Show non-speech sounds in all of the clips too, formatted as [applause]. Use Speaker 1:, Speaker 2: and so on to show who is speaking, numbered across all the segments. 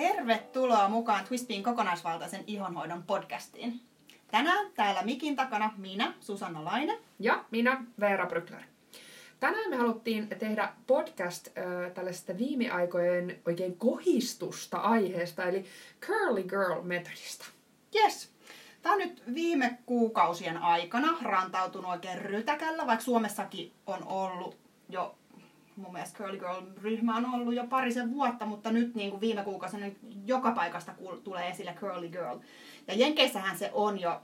Speaker 1: Tervetuloa mukaan Twispin kokonaisvaltaisen ihonhoidon podcastiin. Tänään täällä mikin takana minä, Susanna Laine.
Speaker 2: Ja minä, Veera Brykler. Tänään me haluttiin tehdä podcast äh, tällaisesta viime aikojen oikein kohistusta aiheesta, eli Curly Girl-metodista.
Speaker 1: Yes. Tämä on nyt viime kuukausien aikana rantautunut oikein rytäkällä, vaikka Suomessakin on ollut jo mun mielestä Curly Girl-ryhmä on ollut jo parisen vuotta, mutta nyt niin kuin viime kuukausina niin joka paikasta tulee esille Curly Girl. Ja Jenkeissähän se on jo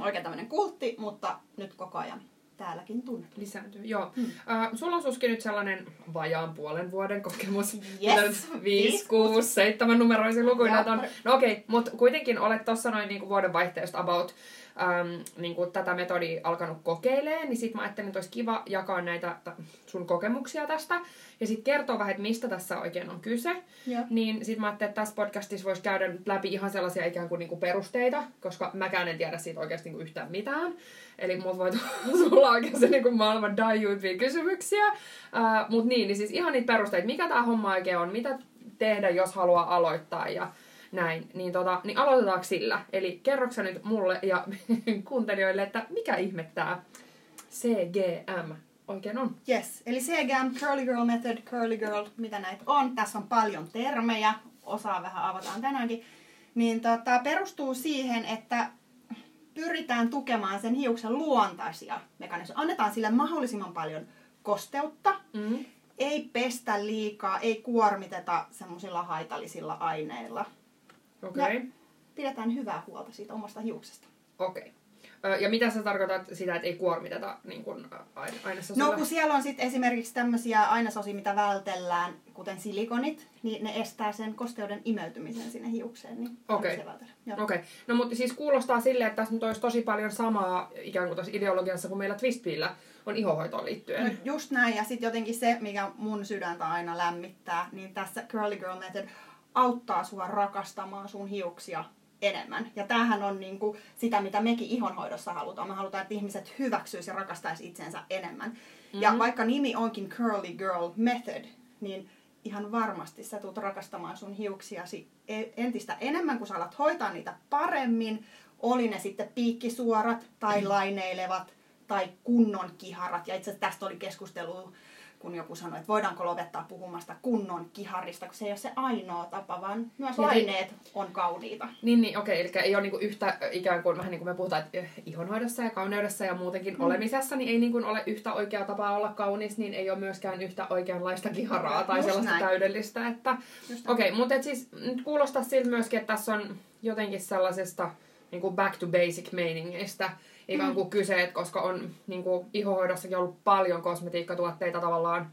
Speaker 1: oikein tämmöinen kultti, mutta nyt koko ajan täälläkin tunnettu.
Speaker 2: Lisääntyy, joo. Hmm. Uh, sulla on Suski nyt sellainen vajaan puolen vuoden kokemus.
Speaker 1: Yes.
Speaker 2: 5, 6, 7 numeroisia lukuja on. No okei, okay, mutta kuitenkin olet tuossa noin niinku vuoden vaihteesta about äm, niin kuin tätä metodia alkanut kokeilemaan, niin sitten mä ajattelin, että olisi kiva jakaa näitä sun kokemuksia tästä ja sitten kertoa vähän, että mistä tässä oikein on kyse.
Speaker 1: Joo.
Speaker 2: Niin sitten mä ajattelin, että tässä podcastissa voisi käydä läpi ihan sellaisia ikään kuin, niin kuin perusteita, koska mäkään en tiedä siitä oikeasti niin kuin yhtään mitään. Eli mut voi [laughs] tulla oikein se niin kuin maailman dajuitvia kysymyksiä. Uh, Mutta niin, niin siis ihan niitä perusteita, mikä tämä homma oikein on, mitä tehdä, jos haluaa aloittaa ja näin, niin, tota, niin aloitetaanko sillä? Eli kerroksä nyt mulle ja [laughs] kuuntelijoille, että mikä ihme tämä CGM oikein on?
Speaker 1: Yes, eli CGM, Curly Girl Method, Curly Girl, mitä näitä on. Tässä on paljon termejä, osaa vähän avataan tänäänkin. Niin tota, perustuu siihen, että pyritään tukemaan sen hiuksen luontaisia mekanismeja. Annetaan sille mahdollisimman paljon kosteutta.
Speaker 2: Mm.
Speaker 1: Ei pestä liikaa, ei kuormiteta semmoisilla haitallisilla aineilla.
Speaker 2: Okay.
Speaker 1: Pidetään hyvää huolta siitä omasta hiuksesta.
Speaker 2: Okei. Okay. Ja mitä sä tarkoitat sitä, että ei kuormiteta niin kun, ainesosilla?
Speaker 1: No kun siellä on sitten esimerkiksi tämmöisiä ainesosia, mitä vältellään, kuten silikonit, niin ne estää sen kosteuden imeytymisen sinne hiukseen. Niin
Speaker 2: Okei. Okay. okay. No mutta siis kuulostaa silleen, että tässä nyt olisi tosi paljon samaa ikään kuin tässä ideologiassa kuin meillä Twistpillä on ihohoitoon liittyen.
Speaker 1: No just näin, ja sitten jotenkin se, mikä mun sydäntä aina lämmittää, niin tässä Curly Girl Method auttaa sua rakastamaan sun hiuksia enemmän. Ja tämähän on niin kuin sitä, mitä mekin ihonhoidossa halutaan. Me halutaan, että ihmiset hyväksyisivät ja rakastaisi itsensä enemmän. Mm-hmm. Ja vaikka nimi onkin Curly Girl Method, niin ihan varmasti sä tulet rakastamaan sun hiuksiasi e- entistä enemmän, kun sä alat hoitaa niitä paremmin. Oli ne sitten piikkisuorat tai mm. laineilevat tai kunnon kiharat. Ja itse asiassa tästä oli keskustelu kun joku sanoi, että voidaanko lopettaa puhumasta kunnon kiharista, kun se ei ole se ainoa tapa, vaan myös niin, laineet on kauniita.
Speaker 2: Niin, niin okei, okay, eli ei ole niinku yhtä ikään kuin, vähän niin kuin me puhutaan, että ihonhoidossa ja kauneudessa ja muutenkin mm. olemisessa, niin ei niin ole yhtä oikea tapa olla kaunis, niin ei ole myöskään yhtä oikeanlaista kiharaa tai Just sellaista näin. täydellistä. Että, okei, okay, mutta siis nyt kuulostaa siltä myöskin, että tässä on jotenkin sellaisesta niin kuin back to basic meiningistä, ikään kuin kyse, että koska on niin kuin, ihohoidossakin ollut paljon kosmetiikkatuotteita tavallaan,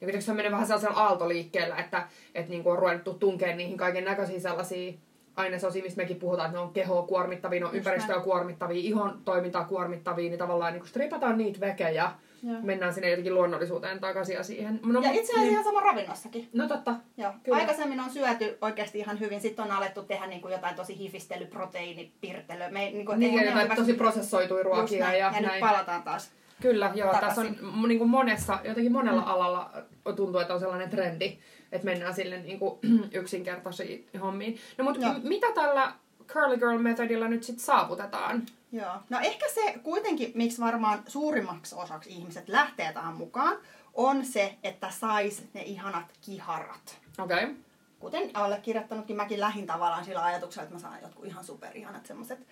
Speaker 2: niin se on mennyt vähän sellaisella aaltoliikkeellä, että, että niin kuin on ruvettu tunkeen niihin kaiken näköisiä sellaisia ainesosia, mistä mekin puhutaan, että ne on kehoa kuormittavia, ne on ympäristöä kuormittavia, ihon toimintaa kuormittavia, niin tavallaan niin kuin stripataan niitä vekejä Joo. mennään sinne jotenkin luonnollisuuteen takaisin ja siihen.
Speaker 1: No, ja itse asiassa niin... ihan sama ravinnossakin.
Speaker 2: No totta.
Speaker 1: Joo. Kyllä. Aikaisemmin on syöty oikeasti ihan hyvin, sitten on alettu tehdä niin kuin jotain tosi hifistelyproteiinipirtelöä. Me,
Speaker 2: niin, kuin, niin, jotain hyvä... tosi prosessoituja ruokia.
Speaker 1: Näin.
Speaker 2: Ja,
Speaker 1: ja
Speaker 2: näin.
Speaker 1: nyt palataan taas
Speaker 2: Kyllä, joo. Takaisin. Tässä on niin kuin monessa, jotenkin monella mm. alalla tuntuu, että on sellainen trendi, että mennään sille niin kuin, [clears throat] yksinkertaisiin hommiin. No mutta m- mitä tällä Curly Girl metodilla nyt sitten saavutetaan?
Speaker 1: Joo. No ehkä se kuitenkin, miksi varmaan suurimmaksi osaksi ihmiset lähtee tähän mukaan, on se, että sais ne ihanat kiharat.
Speaker 2: Okei. Okay.
Speaker 1: Kuten allekirjoittanutkin, mäkin lähin tavallaan sillä ajatuksella, että mä saan jotkut ihan superihanat semmoset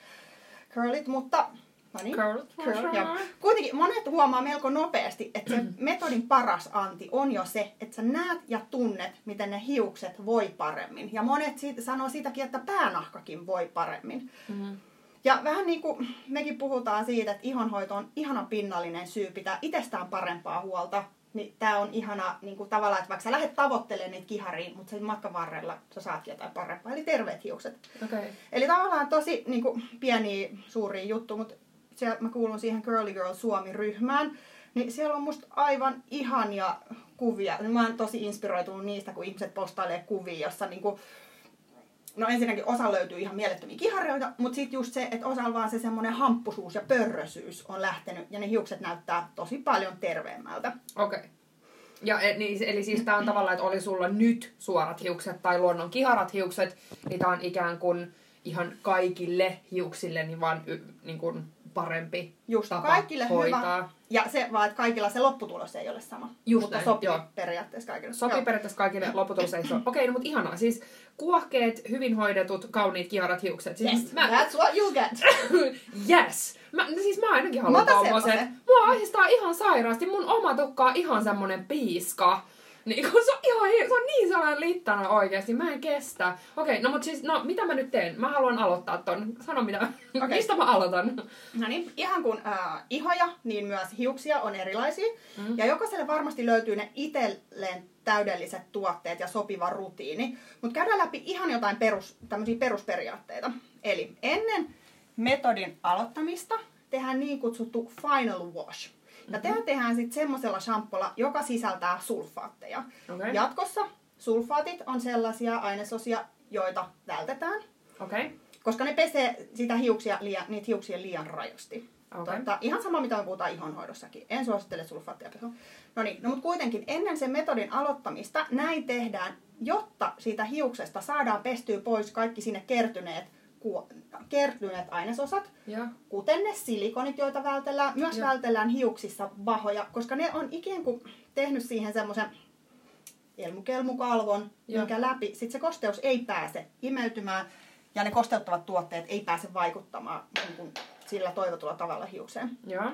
Speaker 1: curlit, mutta
Speaker 2: No niin. Curl.
Speaker 1: Curl, ja Kuitenkin monet huomaa melko nopeasti, että se metodin paras anti on jo se, että sä näet ja tunnet, miten ne hiukset voi paremmin. Ja monet siitä, sanoo siitäkin, että päänahkakin voi paremmin. Mm-hmm. Ja vähän niin kuin mekin puhutaan siitä, että ihonhoito on ihana pinnallinen syy pitää itsestään parempaa huolta, niin tämä on ihana niin kuin tavallaan, että vaikka sä lähdet tavoittelemaan niitä kihariin, mutta sen matkan varrella sä saat jotain parempaa, eli terveet hiukset.
Speaker 2: Okay.
Speaker 1: Eli tavallaan tosi niin kuin, pieniä, suuria juttuja, mutta siellä mä kuulun siihen Girly Girl Suomi-ryhmään, niin siellä on musta aivan ihania kuvia. Mä oon tosi inspiroitunut niistä, kun ihmiset postailee kuvia, jossa niinku, no ensinnäkin osa löytyy ihan mielettömiä kihareita, mutta sitten just se, että osalla vaan se semmoinen hamppusuus ja pörrösyys on lähtenyt ja ne hiukset näyttää tosi paljon terveemmältä.
Speaker 2: Okei. Okay. Ja, e, niin, eli siis tää on tavallaan, että oli sulla nyt suorat hiukset tai luonnon kiharat hiukset, niin tää on ikään kuin ihan kaikille hiuksille niin vaan y, niin kuin parempi
Speaker 1: Just,
Speaker 2: tapa
Speaker 1: kaikille
Speaker 2: hoitaa.
Speaker 1: hyvä. Ja se vaan, että kaikilla se lopputulos ei ole sama.
Speaker 2: Just
Speaker 1: mutta
Speaker 2: näin,
Speaker 1: sopii
Speaker 2: joo.
Speaker 1: periaatteessa kaikille.
Speaker 2: Sopii
Speaker 1: Joo.
Speaker 2: periaatteessa kaikille, lopputulos ei ole. Okei, no mutta ihanaa. Siis kuohkeet, hyvin hoidetut, kauniit, kiharat hiukset. Siis
Speaker 1: Yes,
Speaker 2: mä,
Speaker 1: that's what you get. [laughs]
Speaker 2: yes! Mä, no siis mä ainakin haluan tommoset. Mua ahdistaa ihan sairaasti. Mun oma tukka on ihan semmonen piiska. Niin kun se on ihan se on niin sellainen littana oikeesti. Mä en kestä. Okei, no mut siis, no mitä mä nyt teen? Mä haluan aloittaa ton. Sano mitä.
Speaker 1: Okei.
Speaker 2: Mistä mä aloitan?
Speaker 1: No niin, ihan kuin äh, ihoja, niin myös hiuksia on erilaisia.
Speaker 2: Mm.
Speaker 1: Ja jokaiselle varmasti löytyy ne itselleen täydelliset tuotteet ja sopiva rutiini. Mutta käydään läpi ihan jotain perus, perusperiaatteita. Eli ennen metodin aloittamista tehdään niin kutsuttu final wash. Ja
Speaker 2: Mhm.
Speaker 1: tämä tehdään sitten semmoisella shampolla, joka sisältää sulfaatteja.
Speaker 2: Okei.
Speaker 1: Jatkossa sulfaatit on sellaisia ainesosia, joita vältetään.
Speaker 2: Okay.
Speaker 1: koska ne pesee sitä hiuksia liian, niitä hiuksia liian rajosti.
Speaker 2: Okei.
Speaker 1: Tota, ihan sama, mitä me puhutaan ihonhoidossakin. En suosittele sulfaattia. No niin, no mutta kuitenkin ennen sen metodin aloittamista näin tehdään, jotta siitä hiuksesta saadaan pestyä pois kaikki sinne kertyneet, kertyneet ainesosat,
Speaker 2: Joo.
Speaker 1: kuten ne silikonit, joita vältellään. Myös
Speaker 2: Joo.
Speaker 1: vältellään hiuksissa vahoja, koska ne on ikään kuin tehnyt siihen semmoisen elmukelmukalvon,
Speaker 2: Joo.
Speaker 1: minkä läpi sit se kosteus ei pääse imeytymään ja ne kosteuttavat tuotteet ei pääse vaikuttamaan niin kuin sillä toivotulla tavalla hiukseen.
Speaker 2: Joo.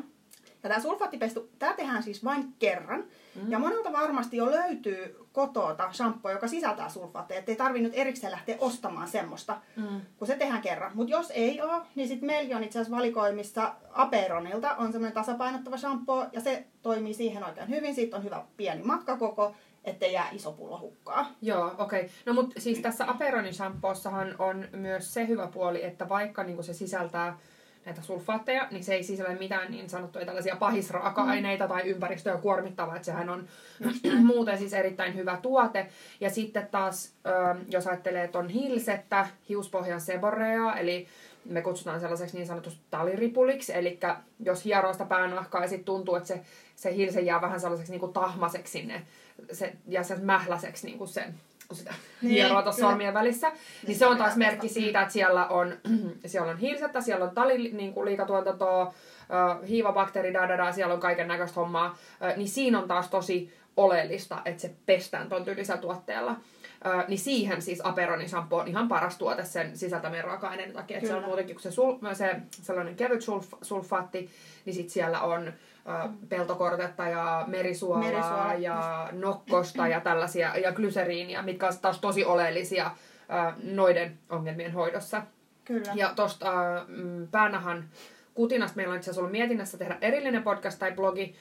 Speaker 1: Ja tämä sulfaattipestu, tämä tehdään siis vain kerran. Mm. Ja monelta varmasti jo löytyy kotoota shampoo, joka sisältää sulfaatteja. Että ei tarvitse nyt erikseen lähteä ostamaan semmoista,
Speaker 2: Mm.
Speaker 1: kun se tehdään kerran. Mutta jos ei ole, niin sitten meilläkin on itse asiassa valikoimissa Aperonilta on semmoinen tasapainottava shampoo. Ja se toimii siihen oikein hyvin. Siitä on hyvä pieni matkakoko, ettei jää iso pullo hukkaa.
Speaker 2: Joo, okei. Okay. No mutta siis tässä Aperonin shampoossahan on myös se hyvä puoli, että vaikka niin se sisältää näitä sulfaatteja, niin se ei sisällä mitään niin sanottuja tällaisia pahisraaka-aineita mm. tai ympäristöä kuormittavaa, että sehän on [clears throat] muuten siis erittäin hyvä tuote. Ja sitten taas, ö, jos ajattelee, että on hilsettä, hiuspohjan seboreaa, eli me kutsutaan sellaiseksi niin sanotusti taliripuliksi, eli jos hieroo sitä päänahkaa ja sitten tuntuu, että se, se hilse jää vähän sellaiseksi niin kuin tahmaseksi sinne, se, ja se mähläseksi niin kuin sen, sitä
Speaker 1: Niin,
Speaker 2: tuossa
Speaker 1: kyllä.
Speaker 2: sormien välissä, niin se on taas merkki siitä, että siellä on, [clears throat] siellä on hilsettä, siellä on tali, niin kuin liikatuotantoa, hiivabakteeri, da, da, da, siellä on kaiken näköistä hommaa, niin siinä on taas tosi oleellista, että se pestään ton tyylisellä tuotteella. Ö, niin siihen siis Aperonin shampoo on ihan paras tuote sen sisältämien raaka-aineiden takia. Että se on muutenkin, kun se, sul, se sellainen kevyt sulf, sulfaatti, niin sit siellä on ö, peltokortetta ja merisuolaa,
Speaker 1: Merisuola,
Speaker 2: ja nokkosta ja tällaisia, ja glyseriinia, mitkä on taas tosi oleellisia ö, noiden ongelmien hoidossa.
Speaker 1: Kyllä.
Speaker 2: Ja tosta mm, päänahan kutinasta meillä on itse asiassa ollut mietinnässä tehdä erillinen podcast tai blogi,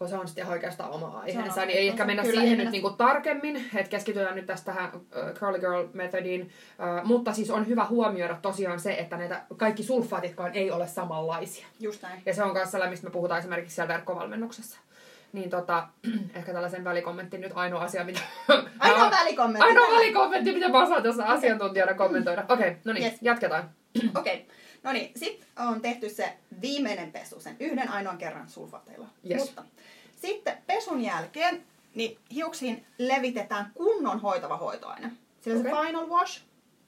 Speaker 2: kun se on sitten ihan oikeastaan oma aiheensa, niin ei ehkä mennä.
Speaker 1: Kyllä,
Speaker 2: siihen nyt niinku tarkemmin, että keskitytään nyt tästä tähän uh, Curly Girl Methodiin, uh, mutta siis on hyvä huomioida tosiaan se, että näitä kaikki sulfaatitkaan ei ole samanlaisia.
Speaker 1: Just näin.
Speaker 2: Ja se on myös sellainen, mistä me puhutaan esimerkiksi siellä verkkovalmennuksessa. Niin tota, [clears throat] ehkä tällaisen välikommentti nyt ainoa asia, mitä... [laughs]
Speaker 1: Ainoa välikommentti.
Speaker 2: Ainoa välikommentti, mitä mä osaan tässä asiantuntijana kommentoida. Okei, okay, no niin,
Speaker 1: Yes.
Speaker 2: jatketaan. [clears throat]
Speaker 1: Okei. Okay. No niin, sitten on tehty se viimeinen pesu, sen yhden ainoan kerran sulfateilla.
Speaker 2: Yes.
Speaker 1: Mutta sitten pesun jälkeen niin hiuksiin levitetään kunnon hoitava hoitoaine. Sillä
Speaker 2: Okei.
Speaker 1: se final wash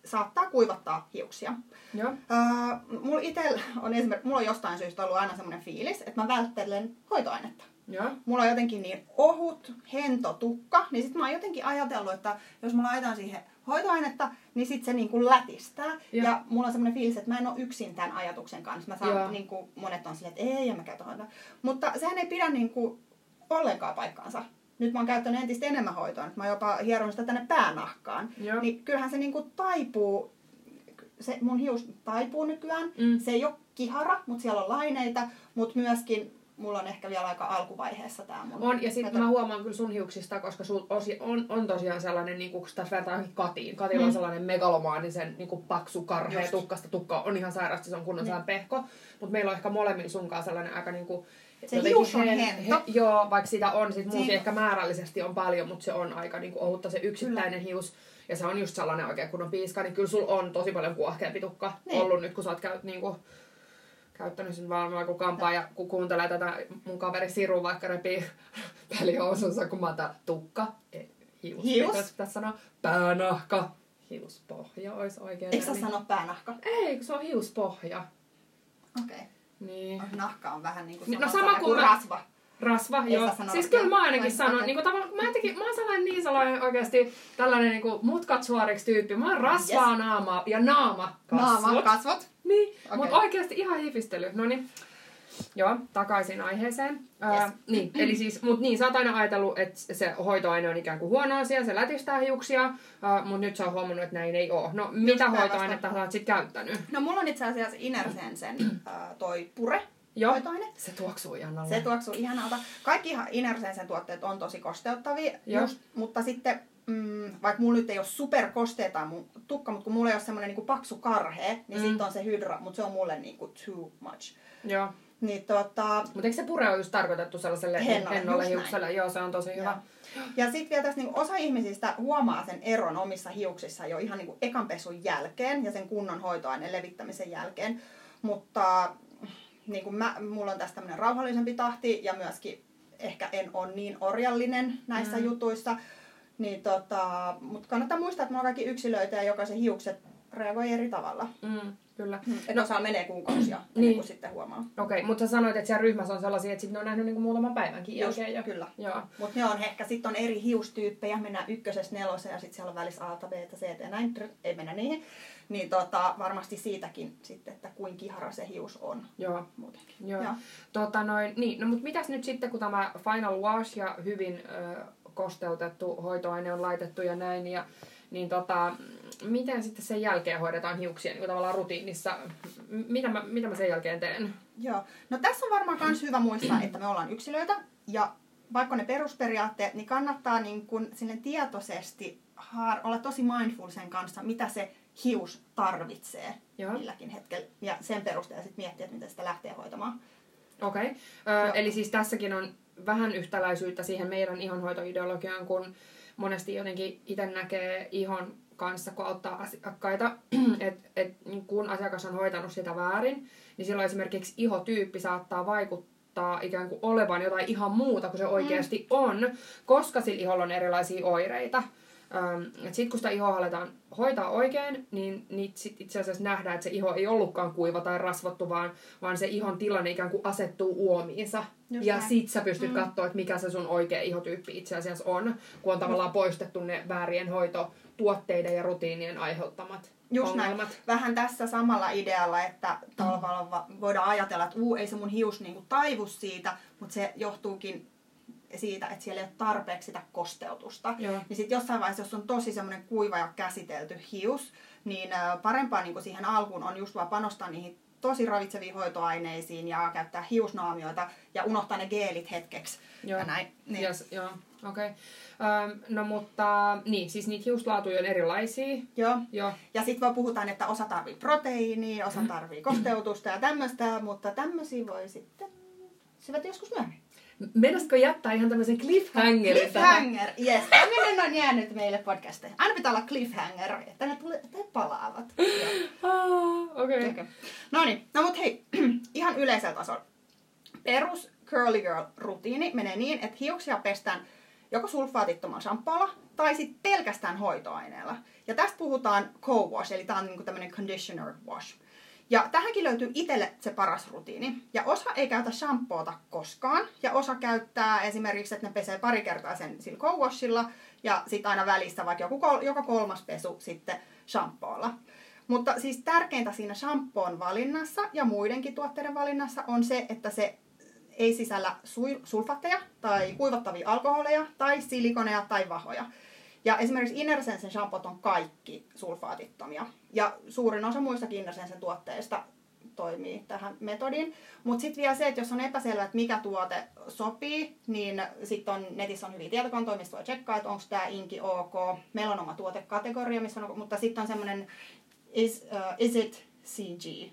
Speaker 1: saattaa kuivattaa hiuksia.
Speaker 2: Joo.
Speaker 1: Uh, mulla itsellä on esimerkiksi, mulla on jostain syystä ollut aina semmoinen fiilis, että mä välttelen hoitoainetta.
Speaker 2: Joo.
Speaker 1: Mulla on jotenkin niin ohut, hento tukka, niin sit mä oon jotenkin ajatellut, että jos mä laitan siihen hoitoainetta, niin sit se niinku lätistää.
Speaker 2: Joo.
Speaker 1: Ja. ja mulla on semmoinen fiilis, että mä en ole yksin tämän ajatuksen kanssa. Mä
Speaker 2: Joo.
Speaker 1: saan, niinku, monet on silleen, että ei, en mä käytä hoitoa. Mutta sehän ei pidä niinku ollenkaan paikkaansa. Nyt mä oon käyttänyt entistä enemmän hoitoa. Nyt mä oon jopa hieronut sitä tänne päänahkaan.
Speaker 2: Joo.
Speaker 1: Niin kyllähän se niinku taipuu, se mun hius taipuu nykyään.
Speaker 2: Mm.
Speaker 1: Se ei ole kihara, mutta siellä on laineita, mutta myöskin mulla on ehkä vielä aika alkuvaiheessa tämä mun.
Speaker 2: On, ja sitten mä huomaan kyllä sun hiuksista, koska sul osi, on, on tosiaan sellainen, niin kun tässä vertaa Katiin. Katilla on
Speaker 1: Mm.
Speaker 2: sellainen megalomaanisen niin kuin paksu, karhea,
Speaker 1: Just.
Speaker 2: tukkasta tukka. On ihan sairasti, se on kunnon
Speaker 1: Niin.
Speaker 2: sellainen pehko. Mutta meillä on ehkä molemmilla sunkaan sellainen aika niin kuin,
Speaker 1: Se hius on hento.
Speaker 2: joo, vaikka sitä on, sit muukin
Speaker 1: Siinä-
Speaker 2: ehkä määrällisesti on paljon, mutta se on aika niin kuin ohutta se yksittäinen hius. Ja se on just sellainen oikein kunnon piiska, niin kyllä sulla on tosi paljon kuohkeampi tukka
Speaker 1: Niin.
Speaker 2: ollut nyt, kun sä oot käyt, niin kuin, käyttänyt sen varmaan kun kampaa ja kun kuuntelee tätä mun kaveri Siru vaikka repii [laughs] pelihousunsa, kun mä otan tukka, e, hius,
Speaker 1: Hius?
Speaker 2: tässä sanoa, päänahka, hiuspohja olisi oikein.
Speaker 1: Eikö sä sano päänahka?
Speaker 2: Ei, kun se on hiuspohja.
Speaker 1: Okei. Okay.
Speaker 2: Niin.
Speaker 1: Nahka on vähän niin kuin
Speaker 2: Niin,
Speaker 1: sama,
Speaker 2: no sama kuin
Speaker 1: kuin
Speaker 2: mä-
Speaker 1: rasva.
Speaker 2: Rasva,
Speaker 1: Ei
Speaker 2: joo. Siis kyllä mä ainakin sanon, niin kuin tavallaan, mä, jotenkin, mä oon sellainen niin sellainen oikeasti tällainen niin kuin mutkat suoriksi tyyppi. Mä oon rasvaa
Speaker 1: Yes.
Speaker 2: naamaa ja naama kasvot.
Speaker 1: Naama, kasvot.
Speaker 2: Niin,
Speaker 1: Okei.
Speaker 2: mutta oikeasti ihan hifistely. No niin. Joo, takaisin aiheeseen. Ää,
Speaker 1: Yes.
Speaker 2: niin, [clears throat] eli siis, mut niin, sä oot aina ajatellut, että se hoitoaine on ikään kuin huono asia, se lätistää hiuksia, ää, mutta nyt sä oot huomannut, että näin ei oo. No, mitä
Speaker 1: päinvastoin.
Speaker 2: hoitoainetta sä oot sit käyttänyt?
Speaker 1: No mulla on itse asiassa Inersensen [clears throat] äh, toi pure
Speaker 2: Joo,
Speaker 1: hoitoaine.
Speaker 2: se tuoksuu ihanalle.
Speaker 1: Se tuoksuu ihanalta. Kaikki ihan Inersensen tuotteet on tosi kosteuttavia,
Speaker 2: Joo.
Speaker 1: just, mutta sitten mm, vaikka mulla nyt ei ole superkosteeta mun tukka, mutta kun mulla ei ole semmoinen niinku paksu karhe, niin
Speaker 2: Mm.
Speaker 1: sitten on se hydra, mutta se on mulle niinku too much.
Speaker 2: Joo.
Speaker 1: Niin tota,
Speaker 2: Mutta eikö se pure ole just tarkoitettu sellaiselle
Speaker 1: Hennolle,
Speaker 2: hennolle hiukselle? Joo, se on tosi hyvä.
Speaker 1: Ja sitten vielä tässä niinku osa ihmisistä huomaa sen eron omissa hiuksissa jo ihan niinku ekan pesun jälkeen ja sen kunnon hoitoaineen levittämisen jälkeen. Mutta niinku mä, mulla on tässä tämmöinen rauhallisempi tahti ja myöskin ehkä en ole niin orjallinen näissä
Speaker 2: mm.
Speaker 1: jutuissa. Niin tota, mutta kannattaa muistaa, että me on kaikki yksilöitä ja jokaisen hiukset reagoi eri tavalla.
Speaker 2: Mm, kyllä.
Speaker 1: Että no, osalla menee kuukausia ennen
Speaker 2: Niin.
Speaker 1: kuin sitten huomaa.
Speaker 2: Okei, okay, mutta sä sanoit, että siellä ryhmässä on sellaisia, että sit ne on nähnyt niinku muutaman päivänkin
Speaker 1: Just,
Speaker 2: jälkeen jo.
Speaker 1: kyllä. Mutta ne on ehkä, sitten on eri hiustyyppejä, mennään ykkösestä neloseen ja sitten siellä on välissä A, B, C ja näin, trr, ei mennä niihin. Niin tota, varmasti siitäkin sitten, että kuinka kihara se hius on
Speaker 2: Joo.
Speaker 1: muutenkin.
Speaker 2: Joo.
Speaker 1: Joo.
Speaker 2: Tota noin, niin, no mutta mitäs nyt sitten, kun tämä Final Wash ja hyvin ö, kosteutettu hoitoaine on laitettu ja näin, ja, niin tota, miten sitten sen jälkeen hoidetaan hiuksia niin tavallaan rutiinissa? M- Mitä mä, mitä mä sen jälkeen teen?
Speaker 1: Joo. No tässä on varmaan myös hyvä muistaa, että me ollaan yksilöitä ja vaikka ne perusperiaatteet, niin kannattaa niin kun sinne tietoisesti haar, olla tosi mindful sen kanssa, mitä se hius tarvitsee
Speaker 2: Joo.
Speaker 1: milläkin hetkellä. Ja sen perusteella sitten miettiä, että miten sitä lähtee hoitamaan.
Speaker 2: Okei. Okay. Eli siis tässäkin on vähän yhtäläisyyttä siihen meidän ihonhoitoideologiaan, kun monesti jotenkin itse näkee ihon kanssa, kun auttaa asiakkaita, [clears throat] että et, kun asiakas on hoitanut sitä väärin, niin silloin esimerkiksi ihotyyppi saattaa vaikuttaa ikään kuin olevan jotain ihan muuta kuin se oikeasti on, koska sillä iholla on erilaisia oireita. Sitten kun sitä ihoa aletaan hoitaa oikein, niin, niin sit itse asiassa nähdään, että se iho ei ollutkaan kuiva tai rasvattu, vaan, vaan se ihon tilanne ikään kuin asettuu uomiinsa.
Speaker 1: Just
Speaker 2: ja
Speaker 1: näin.
Speaker 2: sit sä pystyt
Speaker 1: Mm.
Speaker 2: katsoa, että mikä se sun oikea ihotyyppi itse asiassa on, kun on tavallaan poistettu ne väärien hoitotuotteiden ja rutiinien aiheuttamat
Speaker 1: Just näin.
Speaker 2: ongelmat.
Speaker 1: Vähän tässä samalla idealla, että tavallaan va- voidaan ajatella, että uu, ei se mun hius niinku taivu siitä, mutta se johtuukin siitä, että siellä ei ole tarpeeksi sitä kosteutusta.
Speaker 2: Joo.
Speaker 1: Niin sitten jossain vaiheessa, jos on tosi semmoinen kuiva ja käsitelty hius, niin ö, parempaa niin siihen alkuun on just vaan panostaa niihin tosi ravitseviin hoitoaineisiin ja käyttää hiusnaamioita ja unohtaa ne geelit hetkeksi.
Speaker 2: Joo.
Speaker 1: Ja näin. Niin.
Speaker 2: Yes, joo, okei. Okay. no mutta, niin, siis niitä hiuslaatuja on erilaisia.
Speaker 1: Joo.
Speaker 2: Joo.
Speaker 1: Ja sitten vaan puhutaan, että osa tarvii proteiinia, osa tarvii kosteutusta ja tämmöistä, mutta tämmöisiä voi sitten syvätä joskus myöhemmin.
Speaker 2: Meinaisitko jättää ihan tämmöisen cliffhangerin tähän?
Speaker 1: Cliffhanger, yes. Tämmöinen on jäänyt meille podcasteihin. Aina pitää olla cliffhanger, että ne, tulee, että ne palaavat.
Speaker 2: Ah, okei.
Speaker 1: Okay. No niin, no mut hei, [clears throat] ihan yleisellä tasolla. Perus curly girl rutiini menee niin, että hiuksia pestään joko sulfaatittomalla shampoolla tai sitten pelkästään hoitoaineella. Ja tästä puhutaan co-wash, eli tämä on niinku tämmöinen conditioner wash. Ja tähänkin löytyy itselle se paras rutiini. Ja osa ei käytä shampoota koskaan, ja osa käyttää esimerkiksi, että ne pesee pari kertaa sen sillä co-washilla, ja sitten aina välissä vaikka joku, kol- joka kolmas pesu sitten shampoolla. Mutta siis tärkeintä siinä shampoon valinnassa ja muidenkin tuotteiden valinnassa on se, että se ei sisällä sulfaatteja tai kuivattavia alkoholeja tai silikoneja tai vahoja. Ja esimerkiksi Innersensen shampoot on kaikki sulfaatittomia. Ja suurin osa muistakin Innersensen tuotteista toimii tähän metodiin. Mutta sitten vielä se, että jos on epäselvä, että mikä tuote sopii, niin sitten on netissä on hyviä tietokantoja, mistä voi tsekkaa, että onko tämä inki ok. Meillä on oma tuotekategoria, missä on, mutta sitten on semmoinen is, uh, isitcg.com.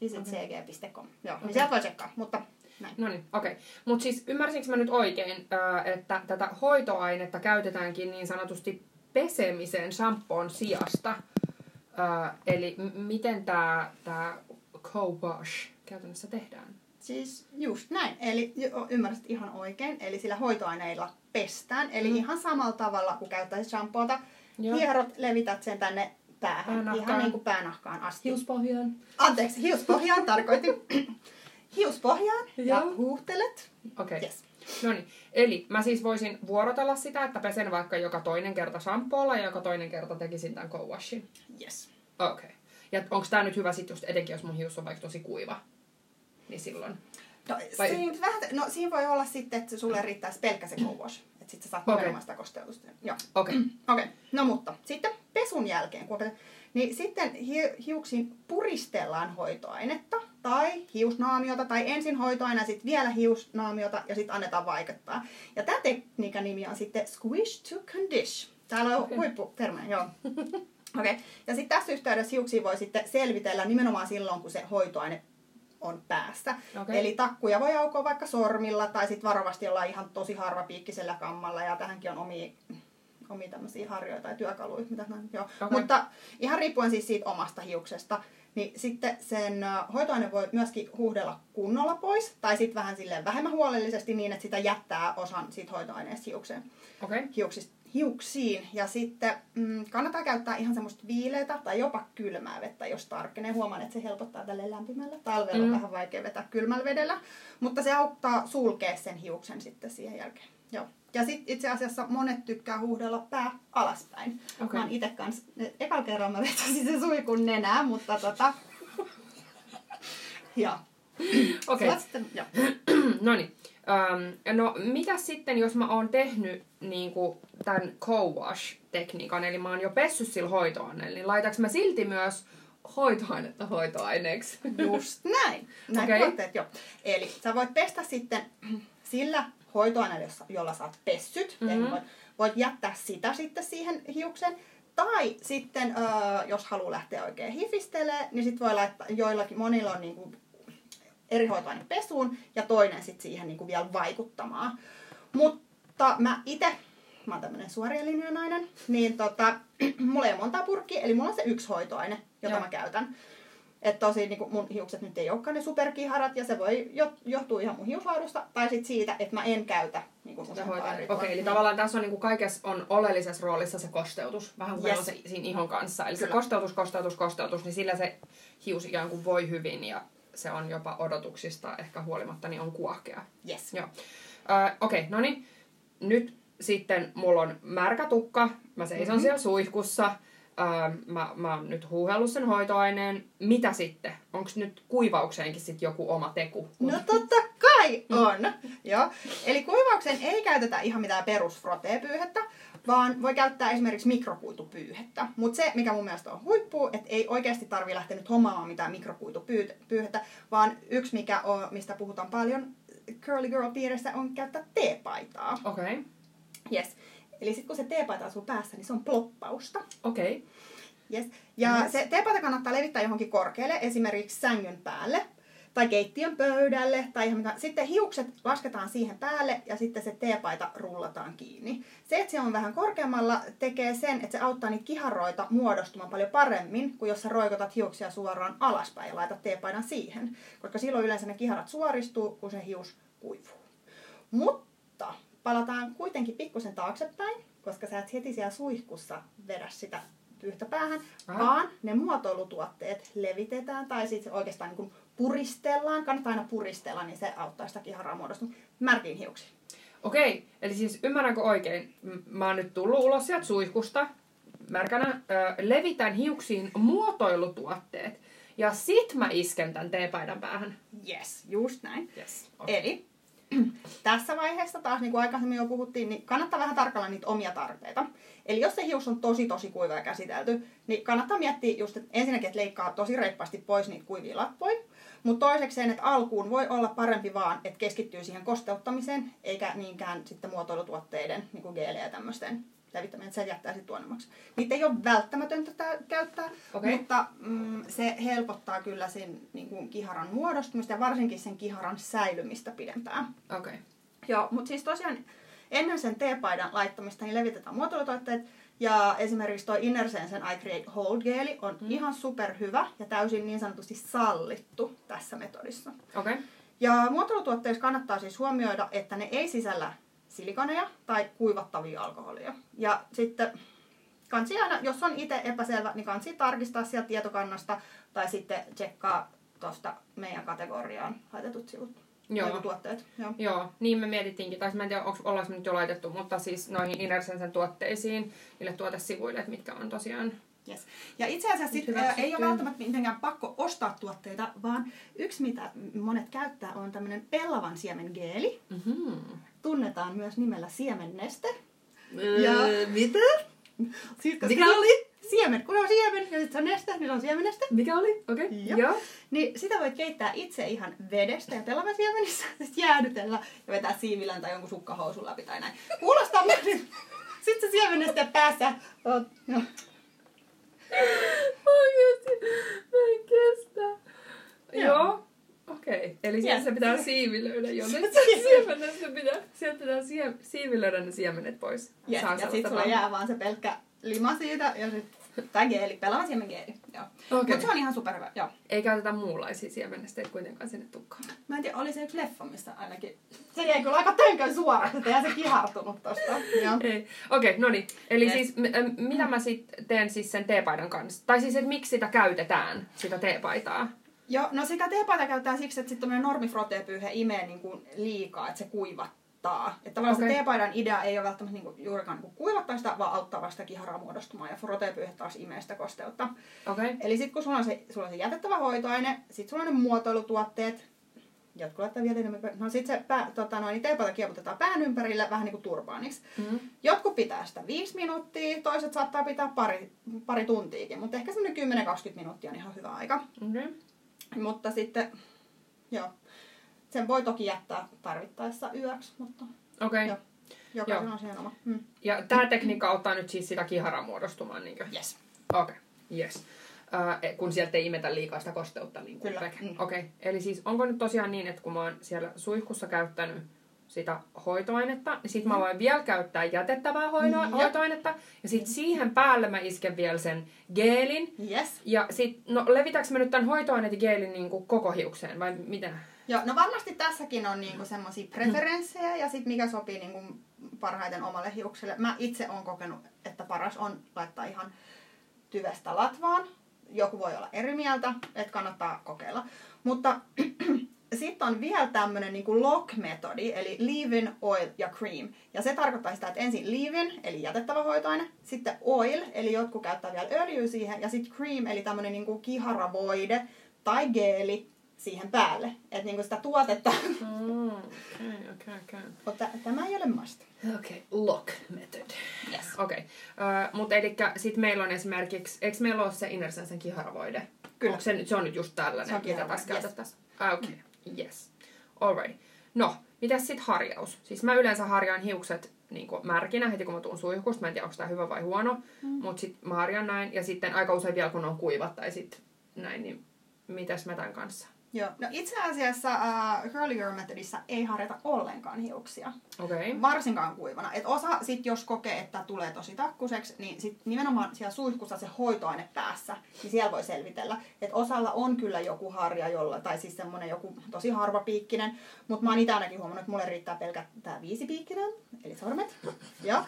Speaker 1: isitcg.com. Joo, niin sieltä voi tsekkaa, mutta.
Speaker 2: No niin, okei. Okay. Mutta siis ymmärsinkö mä nyt oikein, ää, että tätä hoitoainetta käytetäänkin niin sanotusti pesemisen shampoon sijasta? Ää, eli miten tämä tää co-wash käytännössä tehdään?
Speaker 1: Siis just näin. Eli ymmärsit ihan oikein. Eli sillä hoitoaineilla pestään. Eli
Speaker 2: Mm.
Speaker 1: ihan samalla tavalla kuin käyttäisit shampoota.
Speaker 2: Joo.
Speaker 1: Hierot, levität sen tänne päähän.
Speaker 2: Päänahkaan.
Speaker 1: Ihan niin kuin päänahkaan asti.
Speaker 2: Hiuspohjaan.
Speaker 1: Anteeksi, hiuspohjaan tarkoitin. Hiuspohjaan ja
Speaker 2: Joo.
Speaker 1: huuhtelet.
Speaker 2: Okei. Okay.
Speaker 1: Yes.
Speaker 2: No niin, eli mä siis voisin vuorotella sitä, että pesen vaikka joka toinen kerta shampoolla ja joka toinen kerta tekisin tämän co-washin.
Speaker 1: Yes.
Speaker 2: Okei. Okay. Ja onko tää nyt hyvä sit just etenkin, jos mun hius on vaikka tosi kuiva? Niin silloin.
Speaker 1: No,
Speaker 2: Vai-
Speaker 1: siinä, vähän, no siinä voi olla sitten, että sulle riittäisi pelkkä se co-wash. Että sitten sä saat nimenomaan sitä kosteutusta. Joo.
Speaker 2: Okei. Okay.
Speaker 1: Okei, no mutta sitten pesun jälkeen, kun niin sitten hi- hiuksiin puristellaan hoitoainetta tai hiusnaamiota tai ensin hoitoaine ja sitten vielä hiusnaamiota ja sitten annetaan vaikuttaa. Ja tämä tekniikan nimi on sitten squish to condition. Täällä on okay. huipputermejä, joo. Okei, okay. ja sitten tässä yhteydessä hiuksia voi sitten selvitellä nimenomaan silloin, kun se hoitoaine on päässä.
Speaker 2: Okei.
Speaker 1: Eli takkuja voi aukoa vaikka sormilla tai sitten varovasti olla ihan tosi harvapiikkisellä kammalla ja tähänkin on omia omia tämmöisiä harjoja tai työkaluja, mitä mä, joo.
Speaker 2: Okei.
Speaker 1: Mutta ihan riippuen siis siitä omasta hiuksesta, niin sitten sen hoitoaine voi myöskin huuhdella kunnolla pois, tai sitten vähän silleen vähemmän huolellisesti niin, että sitä jättää osan siitä hoitoaineesta hiukseen.
Speaker 2: Okay.
Speaker 1: hiuksista, hiuksiin. Ja sitten mm, kannattaa käyttää ihan semmoista viileätä tai jopa kylmää vettä, jos tarkenee. Huomaan, että se helpottaa tälle lämpimällä. Talvella on
Speaker 2: Mm.
Speaker 1: vähän vaikea vetää kylmällä vedellä, mutta se auttaa sulkea sen hiuksen sitten siihen jälkeen. Joo. Ja sitten itse asiassa monet tykkää huuhdella pää alaspäin.
Speaker 2: Okei.
Speaker 1: Mä oon ite kans, ekalla kerralla mä vetäisin sen suikun nenää, mutta tota... [laughs] Joo.
Speaker 2: Okei. No niin. Um, no, mitä sitten, jos mä oon tehnyt niinku, tämän co-wash-tekniikan, eli mä oon jo pessy sillä hoitoaineella, niin laitaks mä silti myös hoitoainetta hoitoaineeksi?
Speaker 1: Just näin. Näin okay. joo. Eli sä voit pestä sitten sillä hoitoaineella, jossa- jolla sä oot pessyt.
Speaker 2: Mhm.
Speaker 1: Eli voit, voit jättää sitä sitten siihen hiuksen. Tai sitten, öö, jos haluaa lähteä oikein hifistelemään, niin sit voi laittaa, joillakin, monilla on niinku eri hoitoaine pesuun ja toinen sitten siihen niinku vielä vaikuttamaan. Mutta mä itse, mä oon tämmönen suorien linjojen nainen, niin tota, [clears throat] mulla ei ole monta purkkia, eli mulla on se yksi hoitoaine, jota
Speaker 2: Joo.
Speaker 1: mä käytän. Että tosi niin mun hiukset nyt ei olekaan ne superkiharat ja se voi jo, johtua ihan mun hiushaadusta tai sit siitä, että mä en käytä niin kuin.
Speaker 2: Okei, eli tavallaan tässä on niinku kaikessa on oleellisessa roolissa se kosteutus, vähän kuin
Speaker 1: Yes.
Speaker 2: se siinä ihon kanssa. Eli
Speaker 1: Kyllä.
Speaker 2: se kosteutus, kosteutus, kosteutus, niin sillä se hius ikään kuin voi hyvin ja se on jopa odotuksista ehkä huolimatta, niin on kuohkea.
Speaker 1: Yes.
Speaker 2: Joo. Öö, Okei, okay, no niin. Nyt sitten mulla on märkä tukka. Mä seison
Speaker 1: Mhm.
Speaker 2: mm-hmm. siellä suihkussa. Öö, mä, mä oon nyt huuhellut sen hoitoaineen. Mitä sitten? Onko nyt kuivaukseenkin sitten joku oma teku?
Speaker 1: No totta kai on. [laughs] Joo. Eli kuivaukseen ei käytetä ihan mitään perus frotee-pyyhettä, vaan voi käyttää esimerkiksi mikrokuitupyyhettä. Mutta se, mikä mun mielestä on huippu, että ei oikeasti tarvi lähteä nyt hommaamaan mitään mikrokuitupyyhettä, vaan yksi, mikä on, mistä puhutaan paljon Curly Girl-piirissä, on käyttää teepaitaa.
Speaker 2: Okei, okay.
Speaker 1: Yes. Eli sitten kun se teepaita asuu päässä, niin se on ploppausta.
Speaker 2: okei. Okay.
Speaker 1: Yes. Ja
Speaker 2: Yes.
Speaker 1: se teepaita kannattaa levittää johonkin korkealle, esimerkiksi sängyn päälle tai keittiön pöydälle. Tai ihan mitä. Sitten hiukset lasketaan siihen päälle ja sitten se teepaita rullataan kiinni. Se, että se on vähän korkeammalla, tekee sen, että se auttaa niitä kiharoita muodostumaan paljon paremmin kuin jos sä roikotat hiuksia suoraan alaspäin ja laitat teepaidan siihen. Koska silloin yleensä ne kiharat suoristuu, kun se hius kuivuu. Mutta palataan kuitenkin pikkusen taaksepäin, koska sä et heti siellä suihkussa vedä sitä yhtä päähän,
Speaker 2: Aha.
Speaker 1: vaan ne muotoilutuotteet levitetään tai sitten oikeastaan niin kuin puristellaan. Kannattaa aina puristella, niin se auttaa sitä kiharaa muodostumaan märkiin hiuksiin.
Speaker 2: Okei, eli siis ymmärränkö oikein? Mä oon nyt tullut ulos sieltä suihkusta märkänä, ö, levitän hiuksiin muotoilutuotteet ja sit mä isken tämän teepaidan päähän.
Speaker 1: Yes, just näin.
Speaker 2: Yes.
Speaker 1: Eli [clears throat] tässä vaiheessa taas, niin kuin aikaisemmin jo puhuttiin, niin kannattaa vähän tarkalla niitä omia tarpeita. Eli jos se hius on tosi tosi kuiva ja käsitelty, niin kannattaa miettiä just, että ensinnäkin, että leikkaa tosi reippaasti pois niitä kuivia lappoja. Mutta toisekseen, että alkuun voi olla parempi vaan, että keskittyy siihen kosteuttamiseen, eikä niinkään sitten muotoilutuotteiden, niin kuin geelejä ja tämmöisten levittäminen, että se jättää sitten tuonnemmaksi. Niitä ei ole välttämätöntä tää- käyttää,
Speaker 2: Okei.
Speaker 1: mutta mm, se helpottaa kyllä sen niin kuin kiharan muodostumista ja varsinkin sen kiharan säilymistä pidempään.
Speaker 2: Okay.
Speaker 1: Joo, mutta siis tosiaan ennen sen teepaidan laittamista niin levitetään muotoilutuotteet Ja esimerkiksi toi Inner Sensen I Create Hold geeli on mm. ihan superhyvä ja täysin niin sanotusti sallittu tässä metodissa.
Speaker 2: Okei. Okay.
Speaker 1: Ja muotoilutuotteissa kannattaa siis huomioida, että ne ei sisällä silikoneja tai kuivattavia alkoholia. Ja sitten kansi aina, jos on itse epäselvä, niin kansi tarkistaa sieltä tietokannasta tai sitten tsekkaa tuosta meidän kategoriaan laitetut sivut. Joo. tuotteet. Joo.
Speaker 2: Joo, niin me mietittiinkin, tai mä en tiedä, onko, ollaanko me nyt jo laitettu, mutta siis noihin Innersensen tuotteisiin, niille tuotesivuille, että mitkä on tosiaan
Speaker 1: Yes. Ja itse asiassa sit, ää, ei ole välttämättä mitenkään pakko ostaa tuotteita, vaan yksi mitä monet käyttää on tämmöinen pellavan siemen geeli. Mm-hmm. Tunnetaan myös nimellä siemenneste.
Speaker 2: Ja... Mitä?
Speaker 1: Sitten, Mikä oli? Siemen. Kun on siemen ja sitten se on neste, niin se on siemenneste.
Speaker 2: Mikä oli? Okei. Okay. Joo. Joo.
Speaker 1: Niin sitä voit keittää itse ihan vedestä ja pelavan siemenissä, [laughs] sitten jäädytellä ja vetää siivilän tai jonkun sukkahousun läpi tai näin. Kuulostaa [laughs] myös, sitten se siemenneste päässä. Joo.
Speaker 2: Oikeesti, mä en kestä. Joo. Joo. Okei, okay. eli se pitää siivilöidä jonnekin. [laughs] Siemenestä pitää, sieltä pitää sie, siivilöidä ne siemenet pois.
Speaker 1: Yes. ja sitten sulla jää vaan se pelkkä lima siitä ja sitten tai geeli, pelaava siemengeeli. Joo. Okay. Mutta se on ihan superhyvä, joo.
Speaker 2: Ei käytetä muunlaisia siemenesteitä kuitenkaan sinne tukkaan.
Speaker 1: Mä en tiedä, oli se yksi leffa, missä ainakin... Se jäi kyllä aika tönkön suoraan, että se kihartunut tosta.
Speaker 2: Okei, okay, no niin. Eli yes. siis m- mitä mä sitten teen siis sen teepaidan kanssa? Tai siis, että miksi sitä käytetään, sitä teepaitaa?
Speaker 1: Joo, no sitä teepaitaa käytetään siksi, että sitten normi imee niin kuin liikaa, että se kuivattaa. Että tavallaan okay. se teepaidan idea ei ole välttämättä niinku juurikaan niinku kuivattaa sitä, vaan auttaa vasta kiharaa muodostumaan. Ja frotepyyhe taas imee sitä kosteutta.
Speaker 2: Okay.
Speaker 1: Eli sitten kun sulla on, se, sulla on se jätettävä hoitoaine, sitten sulla on ne muotoilutuotteet, jotkut laittaa vielä enemmän. No sitten se pää, tota, noin, niin teepaita kieputetaan pään ympärille vähän niin kuin turbaaniksi. Mm-hmm. Jotkut pitää sitä viisi minuuttia, toiset saattaa pitää pari, pari tuntiakin, mutta ehkä semmoinen 10-20 minuuttia on ihan hyvä aika.
Speaker 2: Okay.
Speaker 1: Mutta sitten, joo, sen voi toki jättää tarvittaessa yöksi, mutta
Speaker 2: okay. jo,
Speaker 1: jokaisen on siihen oma. Hmm.
Speaker 2: Ja tämä tekniikka auttaa nyt siis sitä kiharaa muodostumaan, niinkö?
Speaker 1: Yes.
Speaker 2: Okei, okay. yes. Uh, kun sieltä ei imetä liikaa sitä kosteutta. Niin
Speaker 1: Kyllä.
Speaker 2: Mm. Okei, okay. eli siis onko nyt tosiaan niin, että kun mä oon siellä suihkussa käyttänyt sitä hoitoainetta, niin sit mä voin vielä käyttää jätettävää hoito- mm, hoitoainetta, ja sit siihen päälle mä isken vielä sen geelin.
Speaker 1: Yes.
Speaker 2: Ja sit, no levitäänkö mä nyt tämän hoitoaineet ja geelin niin kuin koko hiukseen, vai miten?
Speaker 1: Joo, no varmasti tässäkin on niinku semmoisia preferenssejä ja sit mikä sopii niinku parhaiten omalle hiukselle. Mä itse on kokenut, että paras on laittaa ihan tyvestä latvaan. Joku voi olla eri mieltä, että kannattaa kokeilla. Mutta sitten on vielä tämmöinen niinku lock-metodi, eli leave-in, oil ja cream. Ja se tarkoittaa sitä, että ensin leave-in, eli jätettävä hoitoaine, sitten oil, eli jotkut käyttää vielä öljyä siihen, ja sitten cream, eli tämmöinen niinku kiharavoide tai geeli, siihen päälle. Että niinku sitä tuotetta.
Speaker 2: Mm, okay, okay, okay.
Speaker 1: Mutta tämä ei ole must.
Speaker 2: Okei, okay. lock method.
Speaker 1: Yes.
Speaker 2: Okei. Okay. Uh, Mutta eli sitten meillä on esimerkiksi, eikö meillä ole se Innersensen kiharavoide?
Speaker 1: Kyllä.
Speaker 2: Onko se, se on nyt just tällainen,
Speaker 1: se on
Speaker 2: mitä tässä käytettäisiin? Ah, okei. Okay. Mm. Yes. Alright. No, mitäs sitten harjaus? Siis mä yleensä harjaan hiukset niin kuin märkinä heti kun mä tuun suihkusta. Mä en tiedä, onko tämä hyvä vai huono. Mm. Mutta sitten mä harjan näin. Ja sitten aika usein vielä kun on kuivat tai sitten näin, niin mitäs mä tämän kanssa?
Speaker 1: Joo. No itse asiassa uh, Curly Girl Methodissa ei harjata ollenkaan hiuksia.
Speaker 2: Okay.
Speaker 1: Varsinkaan kuivana. Et osa sit jos kokee, että tulee tosi takkuseksi, niin sit nimenomaan siellä suihkussa se hoitoaine päässä, niin siellä voi selvitellä. Et osalla on kyllä joku harja, jolla, tai siis semmonen joku tosi harvapiikkinen, mutta mä oon itse ainakin huomannut, että mulle riittää pelkä tää viisipiikkinen, eli sormet. Ja,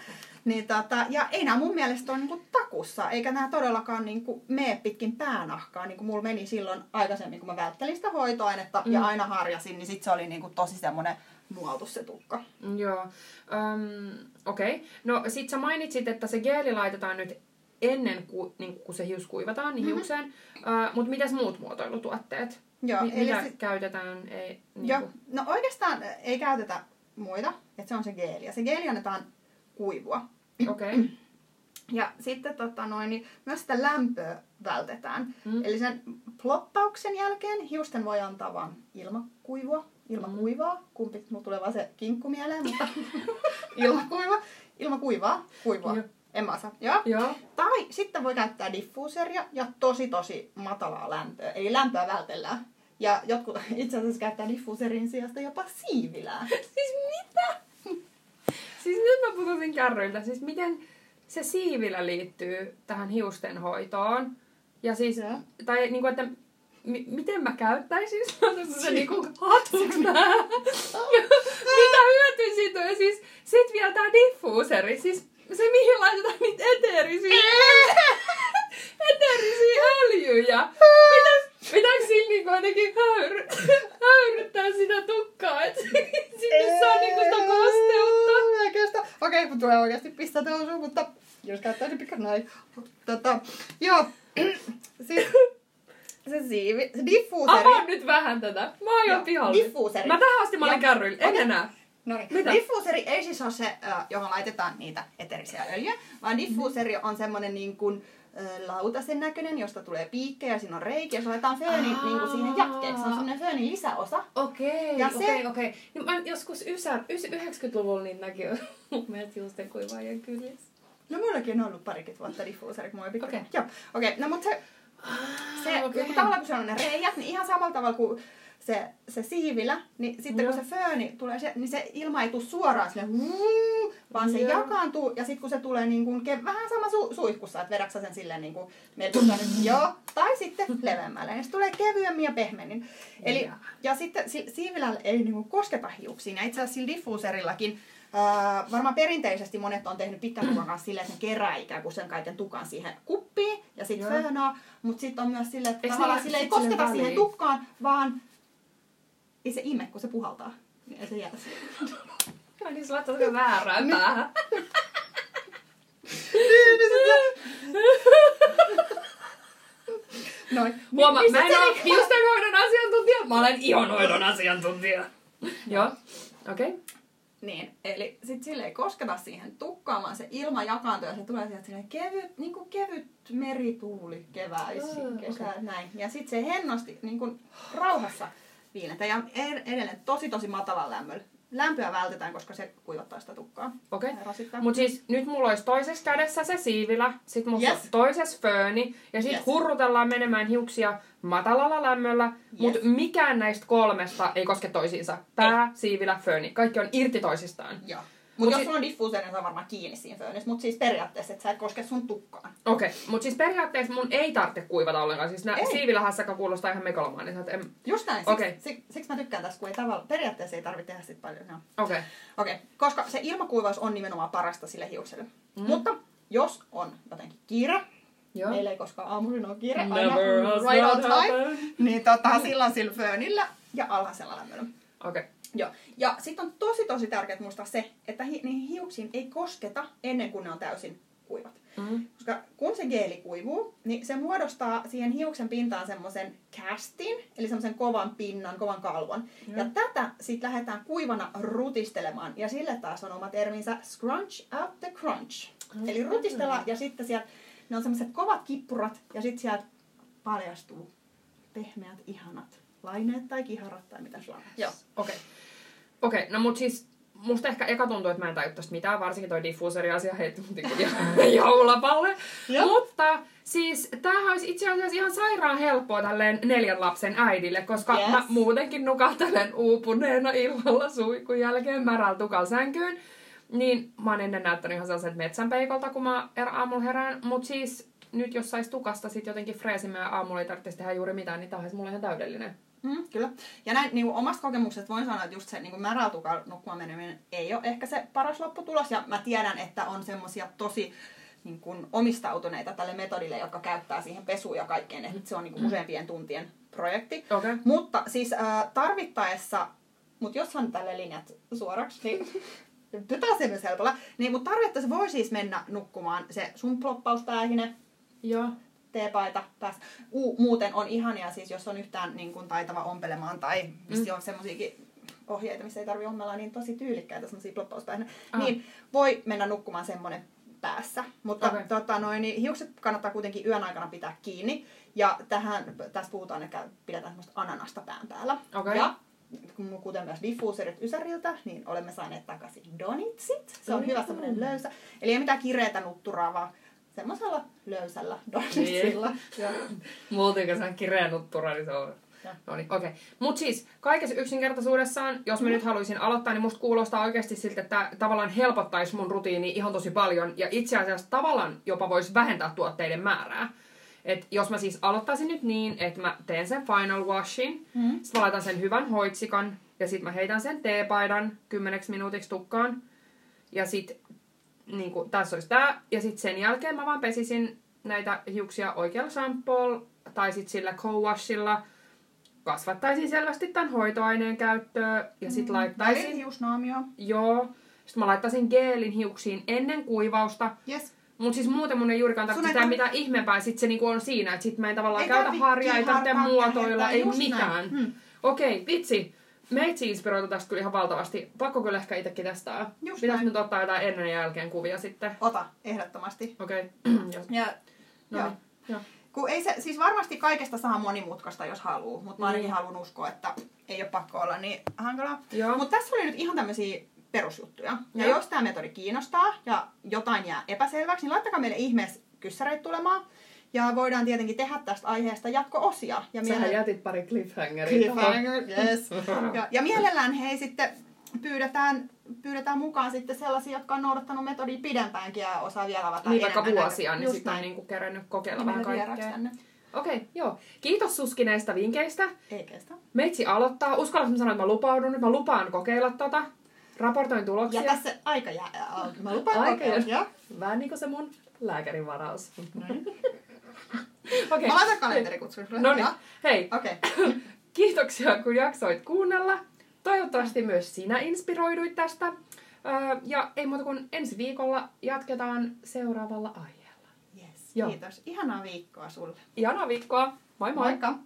Speaker 1: niin tota, ja ei nämä mun mielestä ole niinku takussa, eikä nämä todellakaan niinku mene pitkin päänahkaa, niin kuin mulla meni silloin aikaisemmin, kun mä välttelin sitä hoitoainetta mm. ja aina harjasin, niin sit se oli niinku tosi semmoinen nuoltu se tukka.
Speaker 2: Joo. Um, Okei. Okay. No sit sä mainitsit, että se geeli laitetaan nyt ennen kuin, niin kun se hius kuivataan, niin mm-hmm. hiukseen. Uh, Mutta mitäs muut muotoilutuotteet?
Speaker 1: Joo,
Speaker 2: Mi- mitä sit... käytetään? Ei,
Speaker 1: niin joo, kuin... no oikeastaan ei käytetä muita, että se on se geeli. Ja se geeli annetaan kuivua.
Speaker 2: Okei. Okay.
Speaker 1: Ja sitten tota noin, niin myös sitä lämpöä vältetään. Mm. Eli sen ploppauksen jälkeen hiusten voi antaa vain ilmakuivua, ilmakuivaa. Mm. Kumpi, mulla tulee vaan se kinkku mieleen, mutta [laughs] ilmakuiva, ilmakuivaa, kuivua. Joo. En mä osaa. Joo.
Speaker 2: Joo.
Speaker 1: Tai sitten voi käyttää diffuuseria ja tosi tosi matalaa lämpöä. Eli lämpöä vältellään. Ja jotkut [laughs] itse asiassa käyttää diffuuserin sijasta jopa siivilää.
Speaker 2: siis mitä? Siis nyt mä putosin kärryiltä. Siis miten se siivilä liittyy tähän hiusten hoitoon. Ja siis,
Speaker 1: Joo.
Speaker 2: tai niinku, että mi- miten mä käyttäisin [laughs] se, se niinku hatuksi [laughs] nää. Mitä hyötyä siitä on? Ja siis sit vielä tää diffuuseri, siis se mihin laitetaan niitä eteerisiä, [laughs] eteerisiä öljyjä. Pitäis, pitäis sillä niinku jotenkin höyry, höyryttää sitä tukkaa, et sinne saa niinku sitä kosteutta.
Speaker 1: Kestä. Okei, kun tulee oikeasti pistää nousuun, mutta jos käyttäisi pikka näin. Tota, joo. [clears throat] Siis se siivi, se diffuuseri.
Speaker 2: Avaa nyt vähän tätä. Mä oon jo
Speaker 1: Joo,
Speaker 2: pihalla.
Speaker 1: diffuuseri.
Speaker 2: Mä tähän asti mä olin kärryillä. En
Speaker 1: Okei.
Speaker 2: enää.
Speaker 1: No niin.
Speaker 2: Mitä?
Speaker 1: Diffuuseri ei siis ole se, ö, johon laitetaan niitä eterisiä öljyjä, vaan diffuuseri on semmonen niin kuin lautasen näköinen, josta tulee piikkejä ja siinä on reikiä, ja se laitetaan föönin niin kuin siihen jatkeeksi. Se on semmonen föönin lisäosa.
Speaker 2: Okei,
Speaker 1: Ja se-
Speaker 2: okei, okei. Niin mä joskus ysä, ys, 90-luvulla niin näki [laughs] mun mielestä juusten kuivaajien kylissä.
Speaker 1: No mullakin on ollut parikymmentä vuotta diffuuseri, kun oli pikku.
Speaker 2: Okei.
Speaker 1: Joo, okei. Okay. No mut se, se
Speaker 2: okei.
Speaker 1: kun tavallaan kun se on ne reijät, niin ihan samalla tavalla kuin se, se siivilä, niin sitten
Speaker 2: Joo.
Speaker 1: kun se fööni tulee, se, niin se ilma ei tule suoraan sille, vuuu, vaan se
Speaker 2: Joo.
Speaker 1: jakaantuu ja sitten kun se tulee niin kuin, vähän sama su, suihkussa, että vedäksä sen silleen niin kuin, nyt, [clears throat] joo, tai sitten leveämmälle, niin se tulee kevyemmin ja pehmeämmin. Eli,
Speaker 2: Jaa.
Speaker 1: ja sitten si- siivilällä ei niin kuin, kosketa hiuksiin, ja itse asiassa sillä diffuuserillakin, Uh, varmaan perinteisesti monet on tehnyt pitkän tukan kanssa silleen, että ne kerää ikään kuin sen kaiken tukan siihen kuppiin ja sitten föönaa, mutta sitten on myös silleen, että tavallaan sille ei
Speaker 2: sinne
Speaker 1: kosketa siihen tukkaan, vaan ei se ime, kun se puhaltaa. Niin ei se jää siihen. [laughs]
Speaker 2: Ai niin, sä laitat oikein väärään päähän.
Speaker 1: Noin.
Speaker 2: Huomaa,
Speaker 1: Niin,
Speaker 2: mä en
Speaker 1: sit se
Speaker 2: oo
Speaker 1: niinku-
Speaker 2: hiustenhoidon asiantuntija, mä olen ihonhoidon asiantuntija. Joo, okei. Okay.
Speaker 1: Niin, eli sit sille ei kosketa siihen tukkaan, vaan se ilma jakaantuu ja se tulee sieltä silleen kevyt, niin kuin kevyt merituuli keväisin, kesä,
Speaker 2: okei.
Speaker 1: näin. Ja sit se hennosti niin kuin rauhassa viiletä ja ed- edelleen tosi tosi matalan lämmöllä. Lämpöä vältetään, koska se kuivattaa sitä tukkaa.
Speaker 2: Okei.
Speaker 1: Ja rasittaa.
Speaker 2: Mut siis nyt mulla olisi toisessa kädessä se siivilä, sit mulla
Speaker 1: Yes.
Speaker 2: toisessa fööni, ja sit
Speaker 1: Yes.
Speaker 2: hurrutellaan menemään hiuksia matalalla lämmöllä, mut
Speaker 1: Yes.
Speaker 2: mikään näistä kolmesta ei koske toisiinsa. Pää, siivilä, fööni. Kaikki on irti toisistaan.
Speaker 1: Joo.
Speaker 2: Mut
Speaker 1: Mutta jos sulla on diffuuseri, niin se on varmaan kiinni siinä föönissä. Mutta siis periaatteessa, että sä et koske sun tukkaan.
Speaker 2: Okei, okay. mut siis periaatteessa mun ei tarvitse kuivata ollenkaan. Siis nää
Speaker 1: Ei.
Speaker 2: siivilähässäkä kuulostaa ihan megalomaaniselta. En...
Speaker 1: Just näin. Okay. siksi, siksi mä tykkään tästä, kun ei tavalla, periaatteessa ei tarvitse tehdä sit paljon.
Speaker 2: Okei. Okay.
Speaker 1: Okei, okay. koska se ilmakuivaus on nimenomaan parasta sille hiukselle. Mm. Mutta jos on jotenkin kiire,
Speaker 2: Joo.
Speaker 1: meillä ei koskaan aamuisin ole kiire, aina
Speaker 2: Never
Speaker 1: right on time,
Speaker 2: happened.
Speaker 1: niin tota, silloin sillä föönillä ja alhaisella lämmöllä.
Speaker 2: Okei. Okay.
Speaker 1: Joo. Ja sitten on tosi tosi tärkeää muistaa se, että hi- niihin hiuksiin ei kosketa ennen kuin ne on täysin kuivat.
Speaker 2: Mm.
Speaker 1: Koska kun se geeli kuivuu, niin se muodostaa siihen hiuksen pintaan semmoisen castin, eli semmoisen kovan pinnan, kovan kalvon.
Speaker 2: Joo.
Speaker 1: Ja tätä sitten lähdetään kuivana rutistelemaan. Ja sille taas on oma terminsä scrunch out the crunch.
Speaker 2: Mm.
Speaker 1: Eli rutistella ja sitten sieltä, ne on semmoiset kovat kippurat ja sitten sieltä paljastuu pehmeät, ihanat laineet tai kiharat tai mitä sulla on. Joo.
Speaker 2: Okei. Okei, okay, no mut siis musta ehkä eka tuntuu, että mä en taju tosta mitään, varsinkin toi diffuseri-asia heitti mut. [laughs]
Speaker 1: Joo.
Speaker 2: Mutta siis tämähän olisi itse asiassa ihan sairaan helppoa tälleen neljän lapsen äidille, koska
Speaker 1: Yes.
Speaker 2: mä muutenkin nukahtelen uupuneena illalla suikun jälkeen märällä tukalla sänkyyn. Niin mä oon ennen näyttänyt ihan sellaiset metsänpeikolta, kun mä er- aamulla herään. Mut siis nyt jos sais tukasta sit jotenkin freesimään ja aamulla ei tarvitsisi tehdä juuri mitään, niin tää olisi mulle ihan täydellinen.
Speaker 1: Mm, kyllä. Ja näin niin kuin omasta kokemuksesta voin sanoa, että just se niin tukalla nukkumaan meneminen ei ole ehkä se paras lopputulos. Ja mä tiedän, että on semmosia tosi niin kuin omistautuneita tälle metodille, jotka käyttää siihen pesuun ja kaikkeen. Että se on niin kuin useampien tuntien projekti.
Speaker 2: Okei. Okay.
Speaker 1: Mutta siis äh, tarvittaessa, mutta jos on tälle linjat suoraksi, niin [laughs] pitää se myös helpolla. Niin, mutta tarvittaessa voi siis mennä nukkumaan se sun ploppauspäihine,
Speaker 2: Joo.
Speaker 1: Teepaita päässä. U- muuten on ihania, siis jos on yhtään niin kuin, taitava ompelemaan tai missä on semmoisiakin ohjeita, missä ei tarvitse ommella, niin tosi tyylikkäitä semmoisia ploppauspäihinä.
Speaker 2: Ah.
Speaker 1: Niin voi mennä nukkumaan semmoinen päässä. Mutta okay. tota, noin, niin hiukset kannattaa kuitenkin yön aikana pitää kiinni. Ja tähän, tässä puhutaan, että pidetään semmoista ananasta pään päällä.
Speaker 2: Okei.
Speaker 1: Ja kuten myös diffuuserit Ysäriltä, niin olemme saaneet takaisin donitsit. Se on
Speaker 2: Mm.
Speaker 1: hyvä semmoinen löysä. Eli ei mitään kireetä nutturaa, vaan semmoisella löysällä donitsilla. [laughs]
Speaker 2: Muutenkin se on kireä nuttura, niin se on No niin, okei. Okay. Mutta siis kaikessa yksinkertaisuudessaan, jos mä mm. nyt haluaisin aloittaa, niin musta kuulostaa oikeasti siltä, että tavallaan helpottaisi mun rutiini ihan tosi paljon. Ja itse asiassa tavallaan jopa voisi vähentää tuotteiden määrää. Et jos mä siis aloittaisin nyt niin, että mä teen sen final washin, mm. sitten mä laitan sen hyvän hoitsikan, ja sitten mä heitän sen teepaidan kymmeneksi minuutiksi tukkaan. Ja sitten niin kuin, tässä olisi tää. Ja sitten sen jälkeen mä vaan pesisin näitä hiuksia oikealla shampoolla tai sitten sillä co-washilla. Kasvattaisin selvästi tämän hoitoaineen käyttöä ja sitten mm. laittaisin...
Speaker 1: hiusnaamio.
Speaker 2: Joo. Sitten mä laittaisin geelin hiuksiin ennen kuivausta.
Speaker 1: Yes.
Speaker 2: Mut siis muuten mun ei juurikaan tarvitse sitä mitään ihmeempää. Sitten se niinku on siinä, että sit mä en tavallaan ei käytä harjaa, ei tarvitse muotoilla, ei mitään. Hmm. Okei, okay, vitsi. Meitsi inspiroitu tästä kyllä ihan valtavasti. Pakko kyllä ehkä itsekin testaa. Just Pitäis nyt ottaa jotain ennen ja jälkeen kuvia sitten.
Speaker 1: Ota, ehdottomasti.
Speaker 2: Okei. [clears throat]
Speaker 1: Okay. ja, no, joo. Niin, joo. Kun ei se, siis varmasti kaikesta saa monimutkaista, jos haluaa, mutta mä ainakin niin. haluan uskoa, että ei ole pakko olla niin hankalaa. Mutta tässä oli nyt ihan tämmöisiä perusjuttuja. Ja Joo. jos tämä metodi kiinnostaa ja jotain jää epäselväksi, niin laittakaa meille ihmeessä kyssäreitä tulemaan. Ja voidaan tietenkin tehdä tästä aiheesta jatko-osia. Ja
Speaker 2: Sähän miele... jätit pari cliffhangeria.
Speaker 1: Cliffhanger, yes. [laughs] ja, ja mielellään hei sitten pyydetään, pyydetään mukaan sitten sellaisia, jotka on noudattanut metodia pidempäänkin ja osaa vielä avata
Speaker 2: Niin vaikka vuosia, niin sitten on niinku kerännyt kokeilla vähän kaikkea. Okei, okay, joo. Kiitos Suski näistä vinkkeistä.
Speaker 1: Ei kestä.
Speaker 2: Meitsi aloittaa. Uskallanko sanoa, että mä lupaudun nyt? Mä lupaan kokeilla tota. Raportoin tuloksia.
Speaker 1: Ja tässä aika jää. Mä lupaan aika jää.
Speaker 2: Vähän niin kuin se mun lääkärin varaus. [laughs]
Speaker 1: okay. Mä laitan kalenterikutsun.
Speaker 2: No niin. Hei.
Speaker 1: Okay. [laughs]
Speaker 2: Kiitoksia, kun jaksoit kuunnella. Toivottavasti myös sinä inspiroiduit tästä. Ja ei muuta kuin ensi viikolla jatketaan seuraavalla aiheella.
Speaker 1: Yes. Joo. Kiitos. Ihanaa viikkoa sulle.
Speaker 2: Ihanaa viikkoa. Moi moi.
Speaker 1: Moikka.